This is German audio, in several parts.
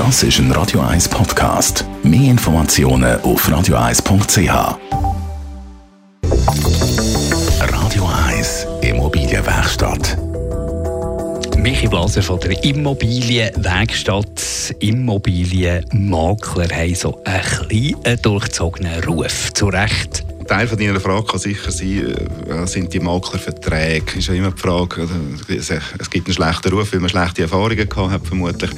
Das ist ein Radio 1 Podcast. Mehr Informationen auf radio1.ch. Radio 1 Immobilienwerkstatt. Michi Blaser von der Immobilienwerkstatt. Immobilienmakler haben so ein bisschen durchzogenen Ruf. Zu Recht. Teil von deiner Frage kann sicher sein, äh, sind die Maklerverträge? Ist ja immer die Frage, es gibt einen schlechten Ruf, weil man schlechte Erfahrungen gehabt hat, vermutlich.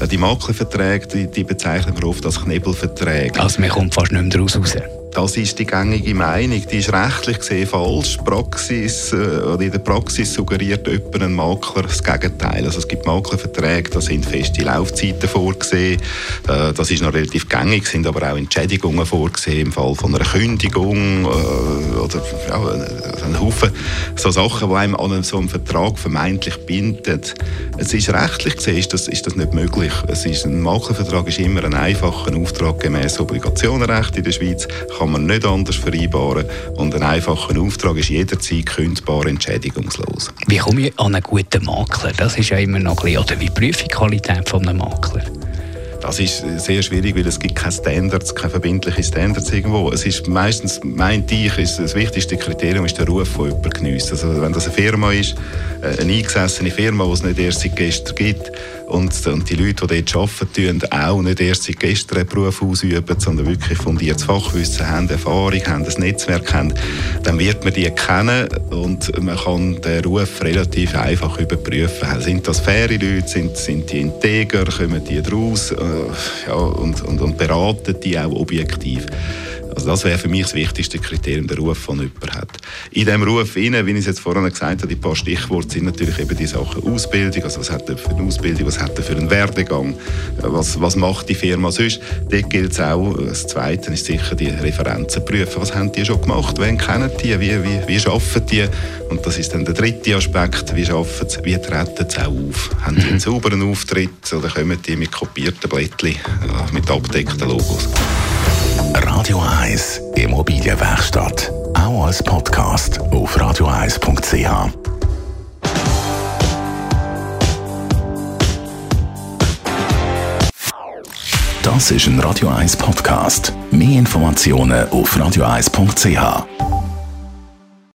Äh, die Maklerverträge, die, die bezeichnen wir oft als Knebelverträge. Also man kommt fast nicht mehr daraus raus. Das ist die gängige Meinung. Die ist rechtlich gesehen falsch. Praxis, äh, oder in der Praxis suggeriert jemand ein Makler das Gegenteil. Also es gibt Maklerverträge, da sind feste Laufzeiten vorgesehen. Äh, das ist noch relativ gängig, sind aber auch Entschädigungen vorgesehen im Fall von einer Kündigung äh, oder ja, ein Haufen so Sachen, die einem an so einem Vertrag vermeintlich bindet. Es ist rechtlich gesehen ist das, ist das nicht möglich. Es ist, ein Maklervertrag ist immer ein einfacher Auftrag gemäß Obligationenrecht in der Schweiz kann man nicht anders vereinbaren und ein einfacher Auftrag ist jederzeit kündbar entschädigungslos. Wie komme ich an einen guten Makler? Das ist ja immer noch ein bisschen, oder wie prüfe ich die Qualität von einem Makler? Das ist sehr schwierig, weil es gibt keine Standards, keine verbindlichen Standards irgendwo. Es ist meistens, meinte ich, ist das wichtigste Kriterium ist der Ruf, den jemand geniesst. Also wenn das eine Firma ist, äh, eine eingesessene Firma, die es nicht erst seit gestern gibt und, und die Leute, die dort arbeiten, auch nicht erst seit gestern einen Beruf ausüben, sondern wirklich fundiertes Fachwissen haben, Erfahrung haben, ein Netzwerk haben, dann wird man die kennen und man kann den Ruf relativ einfach überprüfen. Sind das faire Leute, sind, sind die integer, kommen die draus äh, ja, und, und, und beraten die auch objektiv. Also das wäre für mich das wichtigste Kriterium, der Ruf, den jemand hat. In diesem Ruf, rein, wie ich es jetzt vorhin gesagt habe, die paar Stichworte sind natürlich eben die Sachen Ausbildung, also was hat er für eine Ausbildung, was hat er für einen Werdegang, was, was macht die Firma sonst. Dort gilt es auch, das Zweite ist sicher die Referenzen prüfen, was haben die schon gemacht, wen kennen die, wie, wie, wie arbeiten die und das ist dann der dritte Aspekt, wie arbeiten sie, wie treten sie auch auf. Haben die einen sauberen Auftritt oder kommen die mit kopierten Blättchen, mit abgedeckten Logos. Radio 1 Immobilienwerkstatt. Auch als Podcast auf radio1.ch. Das ist ein Radio 1 Podcast. Mehr Informationen auf radio1.ch.